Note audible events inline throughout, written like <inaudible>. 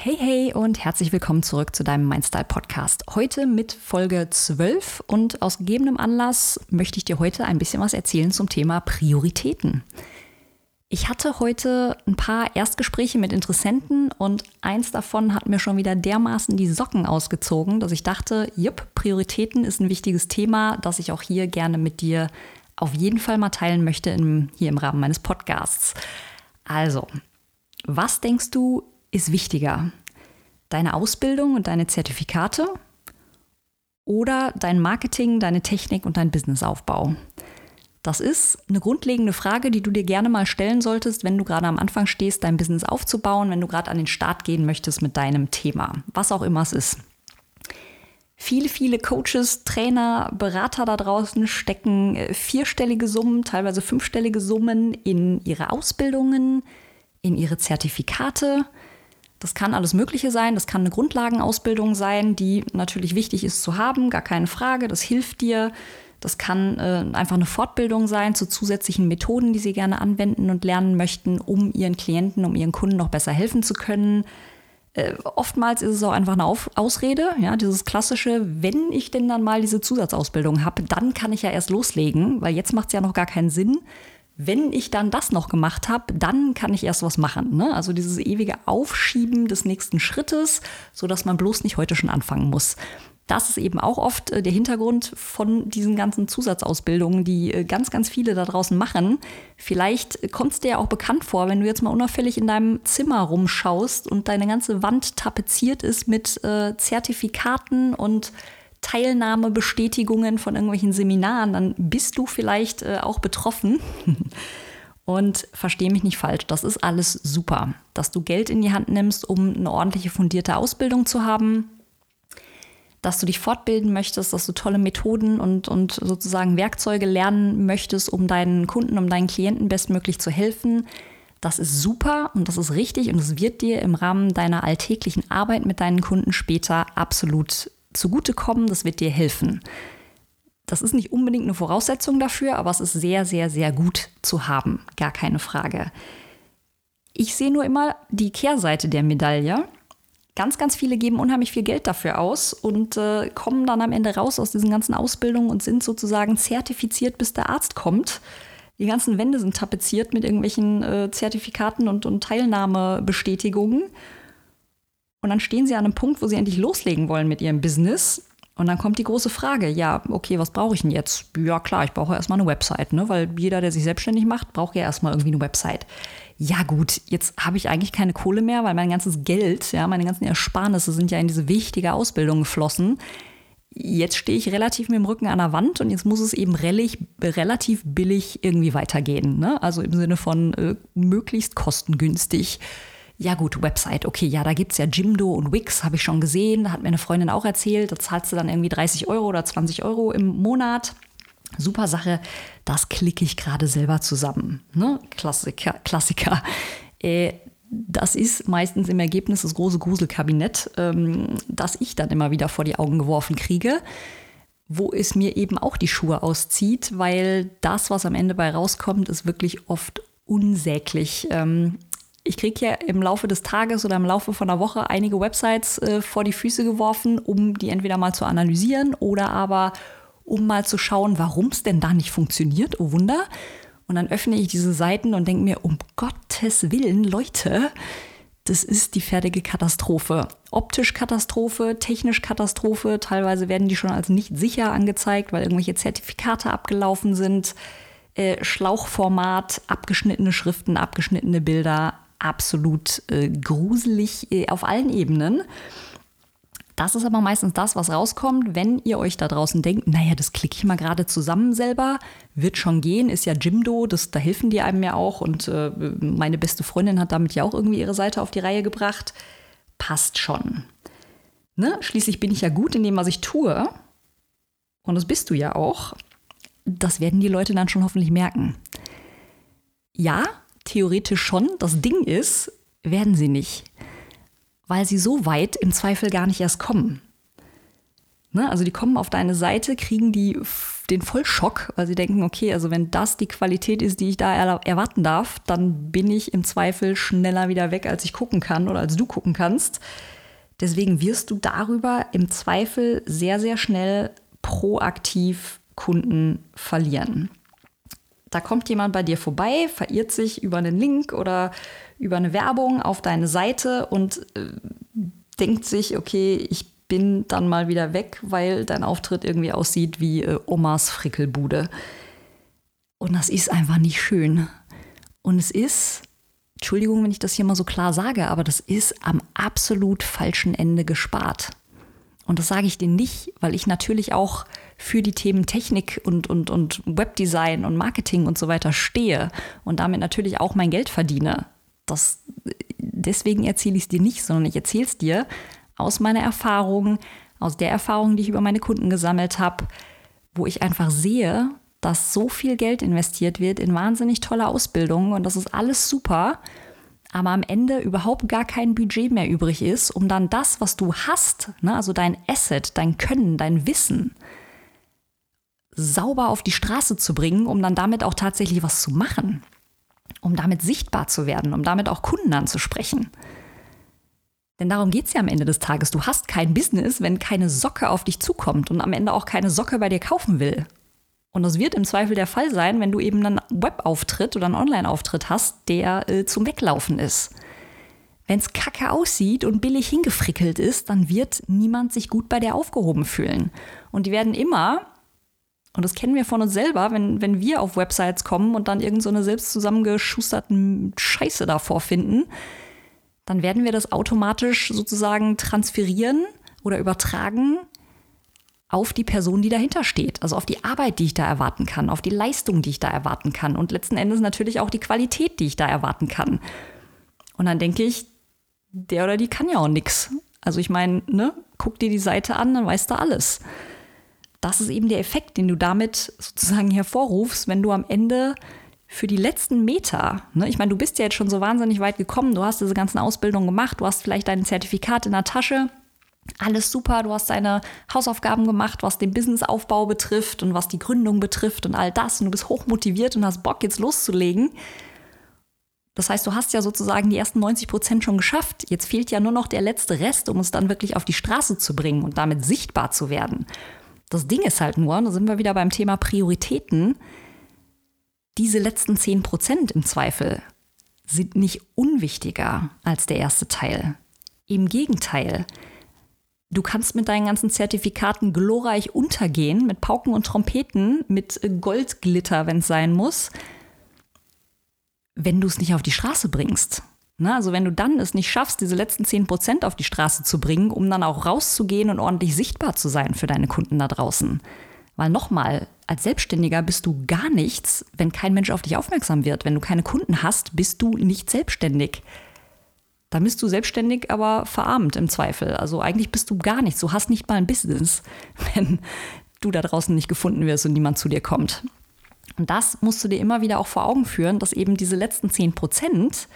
Hey, hey und herzlich willkommen zurück zu deinem Mindstyle Podcast. Heute mit Folge 12 und aus gegebenem Anlass möchte ich dir heute ein bisschen was erzählen zum Thema Prioritäten. Ich hatte heute ein paar Erstgespräche mit Interessenten und eins davon hat mir schon wieder dermaßen die Socken ausgezogen, dass ich dachte, jupp, Prioritäten ist ein wichtiges Thema, das ich auch hier gerne mit dir auf jeden Fall mal teilen möchte im, hier im Rahmen meines Podcasts. Also, was denkst du, ist wichtiger? Deine Ausbildung und deine Zertifikate oder dein Marketing, deine Technik und dein Businessaufbau? Das ist eine grundlegende Frage, die du dir gerne mal stellen solltest, wenn du gerade am Anfang stehst, dein Business aufzubauen, wenn du gerade an den Start gehen möchtest mit deinem Thema, was auch immer es ist. Viele, viele Coaches, Trainer, Berater da draußen stecken äh, vierstellige Summen, teilweise fünfstellige Summen in ihre Ausbildungen, in ihre Zertifikate, das kann alles Mögliche sein. Das kann eine Grundlagenausbildung sein, die natürlich wichtig ist zu haben, gar keine Frage. Das hilft dir. Das kann äh, einfach eine Fortbildung sein zu zusätzlichen Methoden, die Sie gerne anwenden und lernen möchten, um Ihren Klienten, um Ihren Kunden noch besser helfen zu können. Äh, oftmals ist es auch einfach eine Auf Ausrede, ja, dieses klassische, wenn ich denn dann mal diese Zusatzausbildung habe, dann kann ich ja erst loslegen, weil jetzt macht es ja noch gar keinen Sinn wenn ich dann das noch gemacht habe, dann kann ich erst was machen. Ne? Also dieses ewige Aufschieben des nächsten Schrittes, sodass man bloß nicht heute schon anfangen muss. Das ist eben auch oft äh, der Hintergrund von diesen ganzen Zusatzausbildungen, die äh, ganz, ganz viele da draußen machen. Vielleicht kommt es dir ja auch bekannt vor, wenn du jetzt mal unauffällig in deinem Zimmer rumschaust und deine ganze Wand tapeziert ist mit äh, Zertifikaten und Teilnahmebestätigungen von irgendwelchen Seminaren, dann bist du vielleicht äh, auch betroffen. <laughs> Und verstehe mich nicht falsch, das ist alles super, dass du Geld in die Hand nimmst, um eine ordentliche fundierte Ausbildung zu haben, dass du dich fortbilden möchtest, dass du tolle Methoden und, und sozusagen Werkzeuge lernen möchtest, um deinen Kunden, um deinen Klienten bestmöglich zu helfen. Das ist super und das ist richtig und es wird dir im Rahmen deiner alltäglichen Arbeit mit deinen Kunden später absolut zugutekommen, das wird dir helfen. Das ist nicht unbedingt eine Voraussetzung dafür, aber es ist sehr, sehr, sehr gut zu haben. Gar keine Frage. Ich sehe nur immer die Kehrseite der Medaille. Ganz, ganz viele geben unheimlich viel Geld dafür aus und äh, kommen dann am Ende raus aus diesen ganzen Ausbildungen und sind sozusagen zertifiziert, bis der Arzt kommt. Die ganzen Wände sind tapeziert mit irgendwelchen äh, Zertifikaten und, und Teilnahmebestätigungen. Und dann stehen sie an einem Punkt, wo sie endlich loslegen wollen mit ihrem Business. Und dann kommt die große Frage, ja, okay, was brauche ich denn jetzt? Ja, klar, ich brauche erstmal eine Website, ne? weil jeder, der sich selbstständig macht, braucht ja erstmal irgendwie eine Website. Ja, gut, jetzt habe ich eigentlich keine Kohle mehr, weil mein ganzes Geld, ja, meine ganzen Ersparnisse sind ja in diese wichtige Ausbildung geflossen. Jetzt stehe ich relativ mit dem Rücken an der Wand und jetzt muss es eben rellig, relativ billig irgendwie weitergehen. Ne? Also im Sinne von äh, möglichst kostengünstig. Ja gut, Website, okay, ja, da gibt es ja Jimdo und Wix, habe ich schon gesehen, da hat mir eine Freundin auch erzählt, da zahlst du dann irgendwie 30 Euro oder 20 Euro im Monat. Super Sache, das klicke ich gerade selber zusammen. Ne? Klassiker, Klassiker. Äh, das ist meistens im Ergebnis das große Gruselkabinett, ähm, das ich dann immer wieder vor die Augen geworfen kriege, wo es mir eben auch die Schuhe auszieht, weil das, was am Ende bei rauskommt, ist wirklich oft unsäglich. Ähm, ich kriege ja im Laufe des Tages oder im Laufe von einer Woche einige Websites äh, vor die Füße geworfen, um die entweder mal zu analysieren oder aber um mal zu schauen, warum es denn da nicht funktioniert. Oh Wunder. Und dann öffne ich diese Seiten und denke mir, um Gottes Willen, Leute, das ist die fertige Katastrophe. Optisch Katastrophe, technisch Katastrophe. Teilweise werden die schon als nicht sicher angezeigt, weil irgendwelche Zertifikate abgelaufen sind. Äh, Schlauchformat, abgeschnittene Schriften, abgeschnittene Bilder, absolut äh, gruselig äh, auf allen Ebenen. Das ist aber meistens das, was rauskommt, wenn ihr euch da draußen denkt, naja, das klicke ich mal gerade zusammen selber, wird schon gehen, ist ja Jimdo, das, da helfen die einem ja auch und äh, meine beste Freundin hat damit ja auch irgendwie ihre Seite auf die Reihe gebracht. Passt schon. Ne? Schließlich bin ich ja gut in dem, was ich tue und das bist du ja auch. Das werden die Leute dann schon hoffentlich merken. Ja, theoretisch schon. Das Ding ist, werden sie nicht, weil sie so weit im Zweifel gar nicht erst kommen. Ne? Also die kommen auf deine Seite, kriegen die den Vollschock, weil sie denken, okay, also wenn das die Qualität ist, die ich da er erwarten darf, dann bin ich im Zweifel schneller wieder weg, als ich gucken kann oder als du gucken kannst. Deswegen wirst du darüber im Zweifel sehr, sehr schnell proaktiv Kunden verlieren. Da kommt jemand bei dir vorbei, verirrt sich über einen Link oder über eine Werbung auf deine Seite und äh, denkt sich, okay, ich bin dann mal wieder weg, weil dein Auftritt irgendwie aussieht wie äh, Omas Frickelbude. Und das ist einfach nicht schön. Und es ist, Entschuldigung, wenn ich das hier mal so klar sage, aber das ist am absolut falschen Ende gespart. Und das sage ich dir nicht, weil ich natürlich auch für die Themen Technik und, und, und Webdesign und Marketing und so weiter stehe und damit natürlich auch mein Geld verdiene. Das, deswegen erzähle ich es dir nicht, sondern ich erzähle es dir aus meiner Erfahrung, aus der Erfahrung, die ich über meine Kunden gesammelt habe, wo ich einfach sehe, dass so viel Geld investiert wird in wahnsinnig tolle Ausbildungen und das ist alles super, aber am Ende überhaupt gar kein Budget mehr übrig ist, um dann das, was du hast, ne, also dein Asset, dein Können, dein Wissen, sauber auf die Straße zu bringen, um dann damit auch tatsächlich was zu machen, um damit sichtbar zu werden, um damit auch Kunden anzusprechen. Denn darum geht es ja am Ende des Tages. Du hast kein Business, wenn keine Socke auf dich zukommt und am Ende auch keine Socke bei dir kaufen will. Und das wird im Zweifel der Fall sein, wenn du eben einen Webauftritt oder einen Online-Auftritt hast, der äh, zum Weglaufen ist. Wenn es kacke aussieht und billig hingefrickelt ist, dann wird niemand sich gut bei dir aufgehoben fühlen. Und die werden immer, und das kennen wir von uns selber, wenn, wenn wir auf Websites kommen und dann irgendeine so selbst zusammengeschusterten Scheiße davor finden, dann werden wir das automatisch sozusagen transferieren oder übertragen auf die Person, die dahinter steht. Also auf die Arbeit, die ich da erwarten kann, auf die Leistung, die ich da erwarten kann und letzten Endes natürlich auch die Qualität, die ich da erwarten kann. Und dann denke ich, der oder die kann ja auch nichts. Also ich meine, ne, guck dir die Seite an, dann weißt du alles. Das ist eben der Effekt, den du damit sozusagen hervorrufst, wenn du am Ende für die letzten Meter, ne? ich meine, du bist ja jetzt schon so wahnsinnig weit gekommen, du hast diese ganzen Ausbildungen gemacht, du hast vielleicht dein Zertifikat in der Tasche, alles super, du hast deine Hausaufgaben gemacht, was den Businessaufbau betrifft und was die Gründung betrifft und all das und du bist hochmotiviert und hast Bock jetzt loszulegen. Das heißt, du hast ja sozusagen die ersten 90 Prozent schon geschafft. Jetzt fehlt ja nur noch der letzte Rest, um es dann wirklich auf die Straße zu bringen und damit sichtbar zu werden. Das Ding ist halt nur, da sind wir wieder beim Thema Prioritäten, diese letzten 10 Prozent im Zweifel sind nicht unwichtiger als der erste Teil. Im Gegenteil, du kannst mit deinen ganzen Zertifikaten glorreich untergehen, mit Pauken und Trompeten, mit Goldglitter, wenn es sein muss, wenn du es nicht auf die Straße bringst. Na, also wenn du dann es nicht schaffst, diese letzten 10 Prozent auf die Straße zu bringen, um dann auch rauszugehen und ordentlich sichtbar zu sein für deine Kunden da draußen, weil nochmal, als Selbstständiger bist du gar nichts, wenn kein Mensch auf dich aufmerksam wird. Wenn du keine Kunden hast, bist du nicht selbstständig. Dann bist du selbstständig, aber verarmt im Zweifel. Also eigentlich bist du gar nichts. Du hast nicht mal ein Business, <laughs> wenn du da draußen nicht gefunden wirst und niemand zu dir kommt. Und das musst du dir immer wieder auch vor Augen führen, dass eben diese letzten 10 Prozent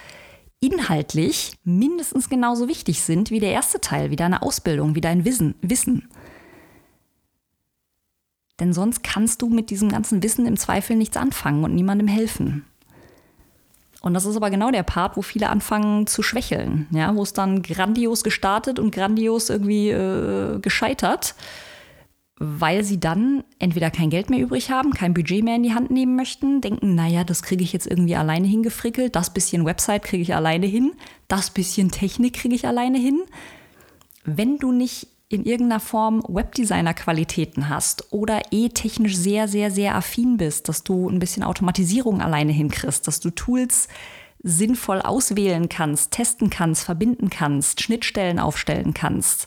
inhaltlich mindestens genauso wichtig sind wie der erste Teil, wie deine Ausbildung, wie dein Wissen. Wissen. Denn sonst kannst du mit diesem ganzen Wissen im Zweifel nichts anfangen und niemandem helfen. Und das ist aber genau der Part, wo viele anfangen zu schwächeln, ja, wo es dann grandios gestartet und grandios irgendwie äh, gescheitert, weil sie dann entweder kein Geld mehr übrig haben, kein Budget mehr in die Hand nehmen möchten, denken, naja, das kriege ich jetzt irgendwie alleine hingefrickelt, das bisschen Website kriege ich alleine hin, das bisschen Technik kriege ich alleine hin. Wenn du nicht in irgendeiner Form Webdesigner-Qualitäten hast oder eh technisch sehr, sehr, sehr affin bist, dass du ein bisschen Automatisierung alleine hinkriegst, dass du Tools sinnvoll auswählen kannst, testen kannst, verbinden kannst, Schnittstellen aufstellen kannst,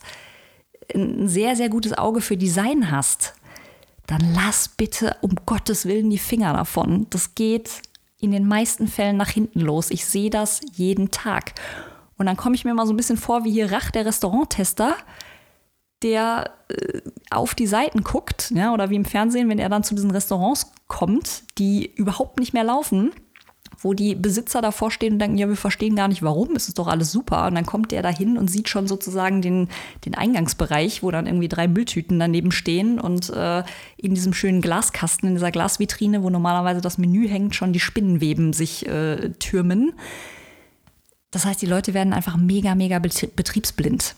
ein sehr, sehr gutes Auge für Design hast, dann lass bitte um Gottes Willen die Finger davon. Das geht in den meisten Fällen nach hinten los. Ich sehe das jeden Tag. Und dann komme ich mir mal so ein bisschen vor wie hier Rach, der Restauranttester der äh, auf die Seiten guckt, ja, oder wie im Fernsehen, wenn er dann zu diesen Restaurants kommt, die überhaupt nicht mehr laufen, wo die Besitzer davor stehen und denken, ja, wir verstehen gar nicht warum, es ist doch alles super. Und dann kommt der dahin und sieht schon sozusagen den, den Eingangsbereich, wo dann irgendwie drei Mülltüten daneben stehen und äh, in diesem schönen Glaskasten, in dieser Glasvitrine, wo normalerweise das Menü hängt, schon die Spinnenweben sich äh, türmen. Das heißt, die Leute werden einfach mega, mega betriebsblind.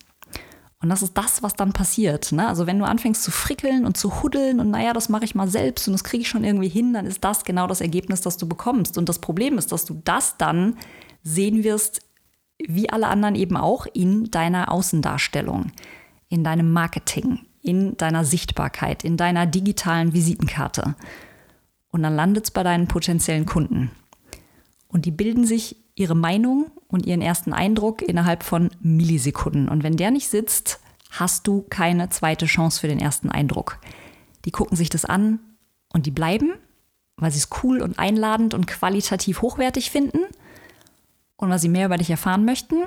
Und das ist das, was dann passiert. Ne? Also wenn du anfängst zu frickeln und zu huddeln und naja, das mache ich mal selbst und das kriege ich schon irgendwie hin, dann ist das genau das Ergebnis, das du bekommst. Und das Problem ist, dass du das dann sehen wirst, wie alle anderen eben auch, in deiner Außendarstellung, in deinem Marketing, in deiner Sichtbarkeit, in deiner digitalen Visitenkarte. Und dann landet es bei deinen potenziellen Kunden. Und die bilden sich ihre Meinung und ihren ersten Eindruck innerhalb von Millisekunden. Und wenn der nicht sitzt, hast du keine zweite Chance für den ersten Eindruck. Die gucken sich das an und die bleiben, weil sie es cool und einladend und qualitativ hochwertig finden und weil sie mehr über dich erfahren möchten.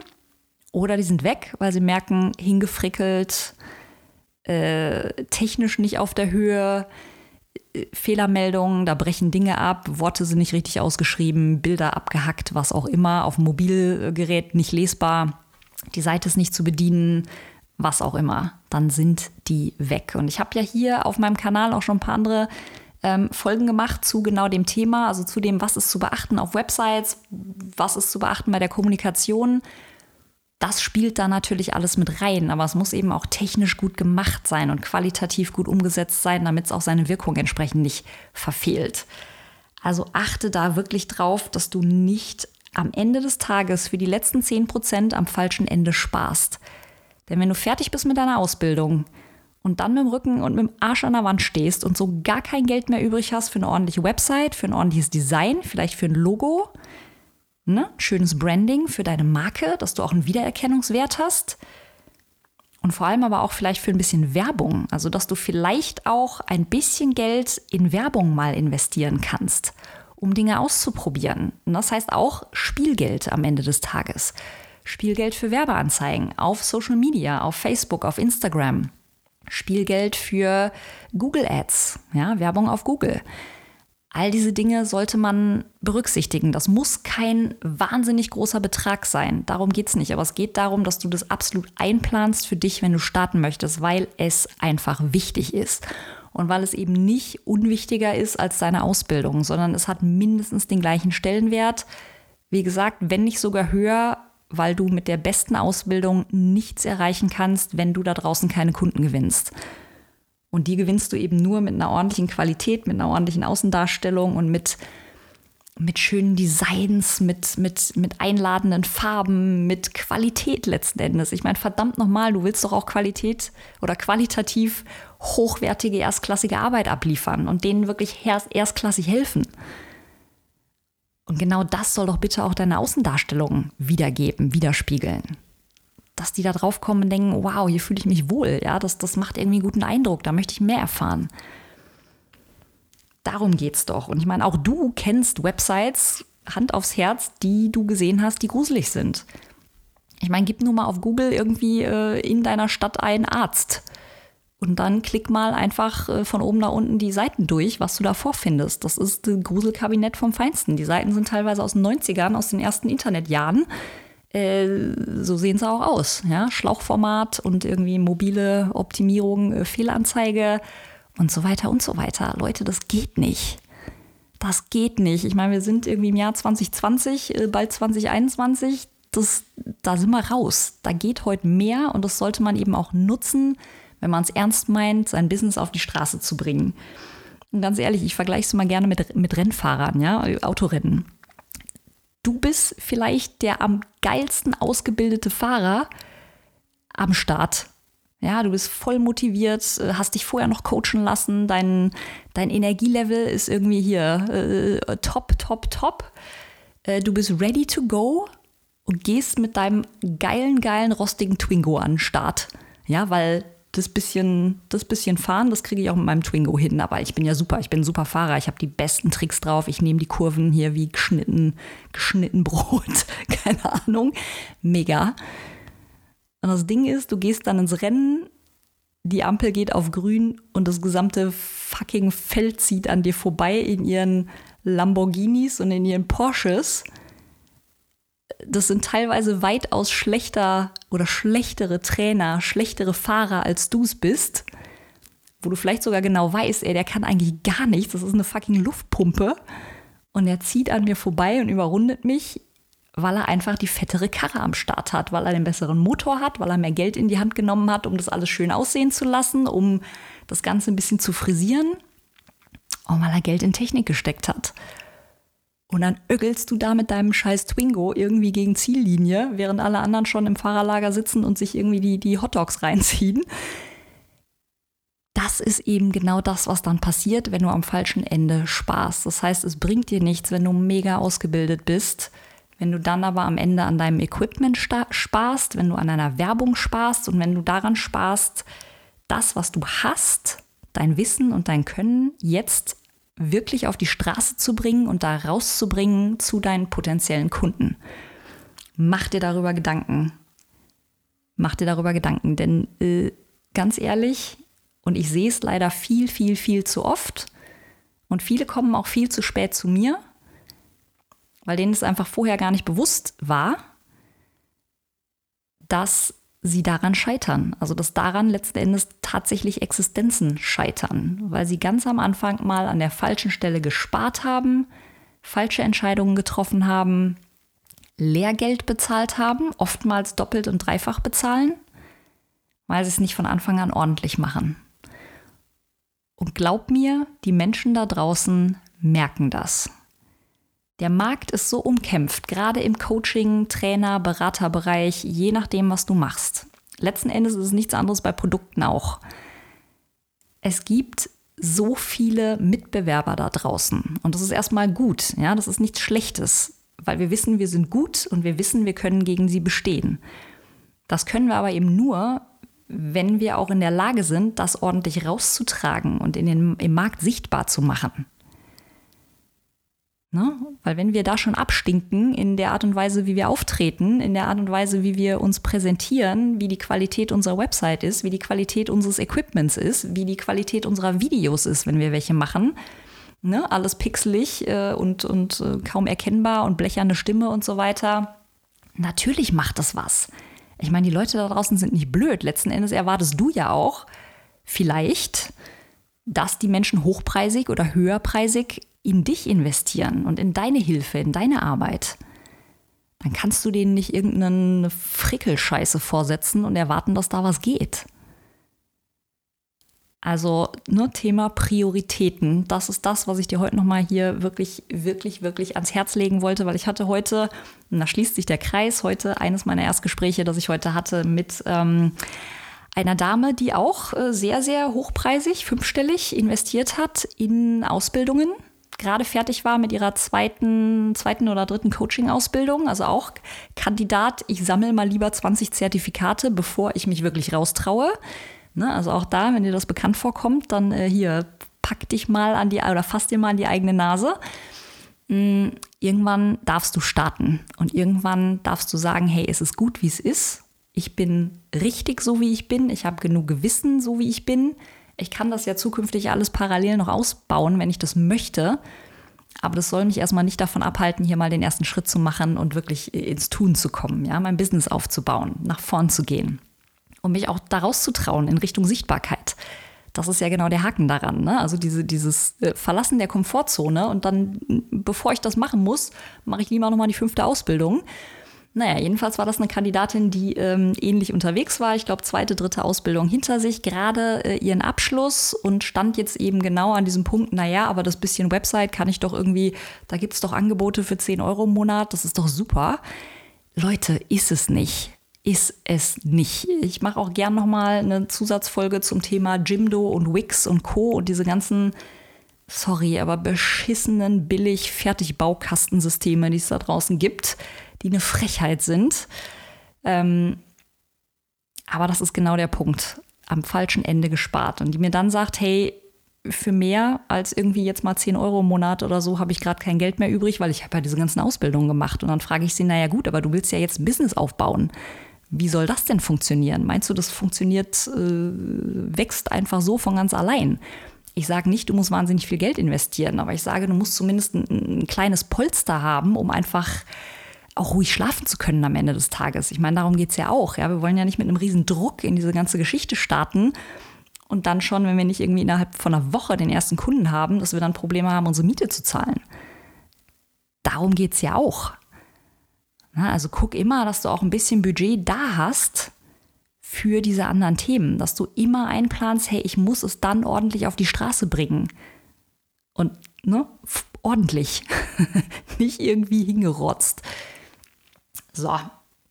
Oder die sind weg, weil sie merken, hingefrickelt, äh, technisch nicht auf der Höhe, Fehlermeldungen, da brechen Dinge ab, Worte sind nicht richtig ausgeschrieben, Bilder abgehackt, was auch immer, auf dem Mobilgerät nicht lesbar, die Seite ist nicht zu bedienen, was auch immer, dann sind die weg. Und ich habe ja hier auf meinem Kanal auch schon ein paar andere ähm, Folgen gemacht zu genau dem Thema, also zu dem, was ist zu beachten auf Websites, was ist zu beachten bei der Kommunikation das spielt da natürlich alles mit rein, aber es muss eben auch technisch gut gemacht sein und qualitativ gut umgesetzt sein, damit es auch seine Wirkung entsprechend nicht verfehlt. Also achte da wirklich drauf, dass du nicht am Ende des Tages für die letzten 10 Prozent am falschen Ende sparst. Denn wenn du fertig bist mit deiner Ausbildung und dann mit dem Rücken und mit dem Arsch an der Wand stehst und so gar kein Geld mehr übrig hast für eine ordentliche Website, für ein ordentliches Design, vielleicht für ein Logo, Ne? Schönes Branding für deine Marke, dass du auch einen Wiedererkennungswert hast. Und vor allem aber auch vielleicht für ein bisschen Werbung. Also, dass du vielleicht auch ein bisschen Geld in Werbung mal investieren kannst, um Dinge auszuprobieren. Und das heißt auch Spielgeld am Ende des Tages. Spielgeld für Werbeanzeigen auf Social Media, auf Facebook, auf Instagram. Spielgeld für Google Ads, ja, Werbung auf Google. All diese Dinge sollte man berücksichtigen. Das muss kein wahnsinnig großer Betrag sein. Darum geht es nicht. Aber es geht darum, dass du das absolut einplanst für dich, wenn du starten möchtest, weil es einfach wichtig ist. Und weil es eben nicht unwichtiger ist als deine Ausbildung, sondern es hat mindestens den gleichen Stellenwert. Wie gesagt, wenn nicht sogar höher, weil du mit der besten Ausbildung nichts erreichen kannst, wenn du da draußen keine Kunden gewinnst. Und die gewinnst du eben nur mit einer ordentlichen Qualität, mit einer ordentlichen Außendarstellung und mit, mit schönen Designs, mit, mit, mit einladenden Farben, mit Qualität letzten Endes. Ich meine, verdammt nochmal, du willst doch auch Qualität oder qualitativ hochwertige, erstklassige Arbeit abliefern und denen wirklich erstklassig helfen. Und genau das soll doch bitte auch deine Außendarstellung wiedergeben, widerspiegeln dass die da drauf kommen und denken, wow, hier fühle ich mich wohl, ja, das, das macht irgendwie einen guten Eindruck, da möchte ich mehr erfahren. Darum geht es doch. Und ich meine, auch du kennst Websites, Hand aufs Herz, die du gesehen hast, die gruselig sind. Ich meine, gib nur mal auf Google irgendwie äh, in deiner Stadt einen Arzt. Und dann klick mal einfach äh, von oben nach unten die Seiten durch, was du da vorfindest. Das ist das Gruselkabinett vom Feinsten. Die Seiten sind teilweise aus den 90ern, aus den ersten Internetjahren. Äh, so sehen sie auch aus. Ja? Schlauchformat und irgendwie mobile Optimierung, äh, Fehlanzeige und so weiter und so weiter. Leute, das geht nicht. Das geht nicht. Ich meine, wir sind irgendwie im Jahr 2020, äh, bald 2021. Das, da sind wir raus. Da geht heute mehr und das sollte man eben auch nutzen, wenn man es ernst meint, sein Business auf die Straße zu bringen. Und ganz ehrlich, ich vergleiche es mal gerne mit, mit Rennfahrern, ja, Autorennen. Du bist vielleicht der am geilsten ausgebildete Fahrer am Start. Ja, du bist voll motiviert, äh, hast dich vorher noch coachen lassen, dein, dein Energielevel ist irgendwie hier äh, top, top, top. Äh, du bist ready to go und gehst mit deinem geilen, geilen, rostigen Twingo an den Start. Ja, weil das bisschen, das bisschen fahren, das kriege ich auch mit meinem Twingo hin. Aber ich bin ja super, ich bin ein super Fahrer. Ich habe die besten Tricks drauf. Ich nehme die Kurven hier wie geschnitten, geschnitten <laughs> Brot. Keine Ahnung. Mega. Und das Ding ist, du gehst dann ins Rennen, die Ampel geht auf grün und das gesamte fucking Feld zieht an dir vorbei in ihren Lamborghinis und in ihren Porsches. Das sind teilweise weitaus schlechter oder schlechtere Trainer, schlechtere Fahrer, als du es bist. Wo du vielleicht sogar genau weißt, ey, der kann eigentlich gar nichts. Das ist eine fucking Luftpumpe. Und er zieht an mir vorbei und überrundet mich, weil er einfach die fettere Karre am Start hat, weil er den besseren Motor hat, weil er mehr Geld in die Hand genommen hat, um das alles schön aussehen zu lassen, um das Ganze ein bisschen zu frisieren und weil er Geld in Technik gesteckt hat. Und dann ögelst du da mit deinem scheiß Twingo irgendwie gegen Ziellinie, während alle anderen schon im Fahrerlager sitzen und sich irgendwie die, die Hotdogs <laughs> reinziehen. Das ist eben genau das, was dann passiert, wenn du am falschen Ende sparst. Das heißt, es bringt dir nichts, wenn du mega ausgebildet bist, wenn du dann aber am Ende an deinem Equipment sparst, wenn du an deiner Werbung sparst und wenn du daran sparst, das, was du hast, dein Wissen und dein Können jetzt wirklich auf die Straße zu bringen und da rauszubringen zu deinen potenziellen Kunden. Mach dir darüber Gedanken. Mach dir darüber Gedanken, denn äh, ganz ehrlich, und ich sehe es leider viel, viel, viel zu oft, und viele kommen auch viel zu spät zu mir, weil denen es einfach vorher gar nicht bewusst war, dass sie daran scheitern. Also dass daran letzten Endes tatsächlich Existenzen scheitern, weil sie ganz am Anfang mal an der falschen Stelle gespart haben, falsche Entscheidungen getroffen haben, Lehrgeld bezahlt haben, oftmals doppelt und dreifach bezahlen, weil sie es nicht von Anfang an ordentlich machen. Und glaub mir, die Menschen da draußen merken das. Der Markt ist so umkämpft, gerade im Coaching, Trainer, Beraterbereich, je nachdem, was du machst. Letzten Endes ist es nichts anderes bei Produkten auch. Es gibt so viele Mitbewerber da draußen und das ist erstmal gut, ja, das ist nichts Schlechtes, weil wir wissen, wir sind gut und wir wissen, wir können gegen sie bestehen. Das können wir aber eben nur, wenn wir auch in der Lage sind, das ordentlich rauszutragen und in den, im Markt sichtbar zu machen. Ne? Weil wenn wir da schon abstinken in der Art und Weise, wie wir auftreten, in der Art und Weise, wie wir uns präsentieren, wie die Qualität unserer Website ist, wie die Qualität unseres Equipments ist, wie die Qualität unserer Videos ist, wenn wir welche machen, ne? alles pixelig äh, und, und äh, kaum erkennbar und blecherne Stimme und so weiter, natürlich macht das was. Ich meine, die Leute da draußen sind nicht blöd. Letzten Endes erwartest du ja auch vielleicht, dass die Menschen hochpreisig oder höherpreisig in dich investieren und in deine Hilfe, in deine Arbeit, dann kannst du denen nicht irgendeine Frickelscheiße vorsetzen und erwarten, dass da was geht. Also nur ne, Thema Prioritäten, das ist das, was ich dir heute nochmal hier wirklich, wirklich, wirklich ans Herz legen wollte, weil ich hatte heute, und da schließt sich der Kreis, heute eines meiner Erstgespräche, das ich heute hatte mit ähm, einer Dame, die auch äh, sehr, sehr hochpreisig, fünfstellig investiert hat in Ausbildungen gerade fertig war mit ihrer zweiten, zweiten oder dritten Coaching-Ausbildung, also auch Kandidat, ich sammle mal lieber 20 Zertifikate, bevor ich mich wirklich raustraue. Ne, also auch da, wenn dir das bekannt vorkommt, dann äh, hier pack dich mal an die oder fass dir mal an die eigene Nase. Mhm, irgendwann darfst du starten und irgendwann darfst du sagen, hey, es ist gut, wie es ist. Ich bin richtig so, wie ich bin. Ich habe genug Gewissen, so wie ich bin. Ich kann das ja zukünftig alles parallel noch ausbauen, wenn ich das möchte. Aber das soll mich erstmal nicht davon abhalten, hier mal den ersten Schritt zu machen und wirklich ins Tun zu kommen, ja, mein Business aufzubauen, nach vorn zu gehen und mich auch daraus zu trauen in Richtung Sichtbarkeit. Das ist ja genau der Haken daran. Ne? Also diese, dieses äh, Verlassen der Komfortzone und dann, bevor ich das machen muss, mache ich lieber nochmal die fünfte Ausbildung naja, jedenfalls war das eine Kandidatin, die ähm, ähnlich unterwegs war. Ich glaube, zweite, dritte Ausbildung hinter sich, gerade äh, ihren Abschluss und stand jetzt eben genau an diesem Punkt, naja, aber das bisschen Website kann ich doch irgendwie, da gibt es doch Angebote für 10 Euro im Monat, das ist doch super. Leute, ist es nicht. Ist es nicht. Ich mache auch gern nochmal eine Zusatzfolge zum Thema Jimdo und Wix und Co. und diese ganzen sorry, aber beschissenen billig Fertigbaukastensysteme, die es da draußen gibt die eine Frechheit sind. Ähm, aber das ist genau der Punkt. Am falschen Ende gespart. Und die mir dann sagt, hey, für mehr als irgendwie jetzt mal 10 Euro im Monat oder so habe ich gerade kein Geld mehr übrig, weil ich habe ja diese ganzen Ausbildungen gemacht. Und dann frage ich sie, naja gut, aber du willst ja jetzt ein Business aufbauen. Wie soll das denn funktionieren? Meinst du, das funktioniert, äh, wächst einfach so von ganz allein? Ich sage nicht, du musst wahnsinnig viel Geld investieren, aber ich sage, du musst zumindest ein, ein kleines Polster haben, um einfach auch ruhig schlafen zu können am Ende des Tages. Ich meine, darum geht es ja auch. Ja? Wir wollen ja nicht mit einem riesen Druck in diese ganze Geschichte starten und dann schon, wenn wir nicht irgendwie innerhalb von einer Woche den ersten Kunden haben, dass wir dann Probleme haben, unsere Miete zu zahlen. Darum geht es ja auch. Na, also guck immer, dass du auch ein bisschen Budget da hast für diese anderen Themen, dass du immer einplanst, hey, ich muss es dann ordentlich auf die Straße bringen. Und ne, ordentlich, <laughs> nicht irgendwie hingerotzt. So,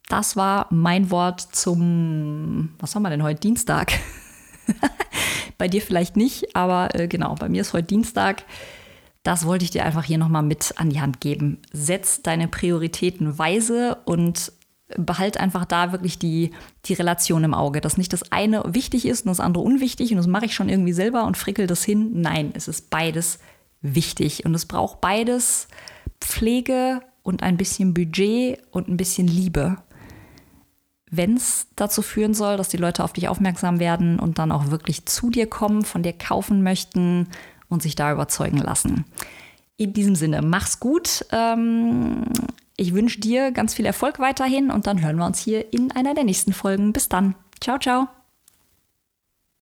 das war mein Wort zum, was haben wir denn heute, Dienstag. <laughs> bei dir vielleicht nicht, aber äh, genau, bei mir ist heute Dienstag. Das wollte ich dir einfach hier nochmal mit an die Hand geben. Setz deine Prioritäten weise und behalt einfach da wirklich die, die Relation im Auge, dass nicht das eine wichtig ist und das andere unwichtig und das mache ich schon irgendwie selber und frickel das hin. Nein, es ist beides wichtig und es braucht beides Pflege und ein bisschen Budget und ein bisschen Liebe. Wenn es dazu führen soll, dass die Leute auf dich aufmerksam werden und dann auch wirklich zu dir kommen, von dir kaufen möchten und sich da überzeugen lassen. In diesem Sinne, mach's gut. Ähm, ich wünsche dir ganz viel Erfolg weiterhin und dann hören wir uns hier in einer der nächsten Folgen. Bis dann. Ciao, ciao.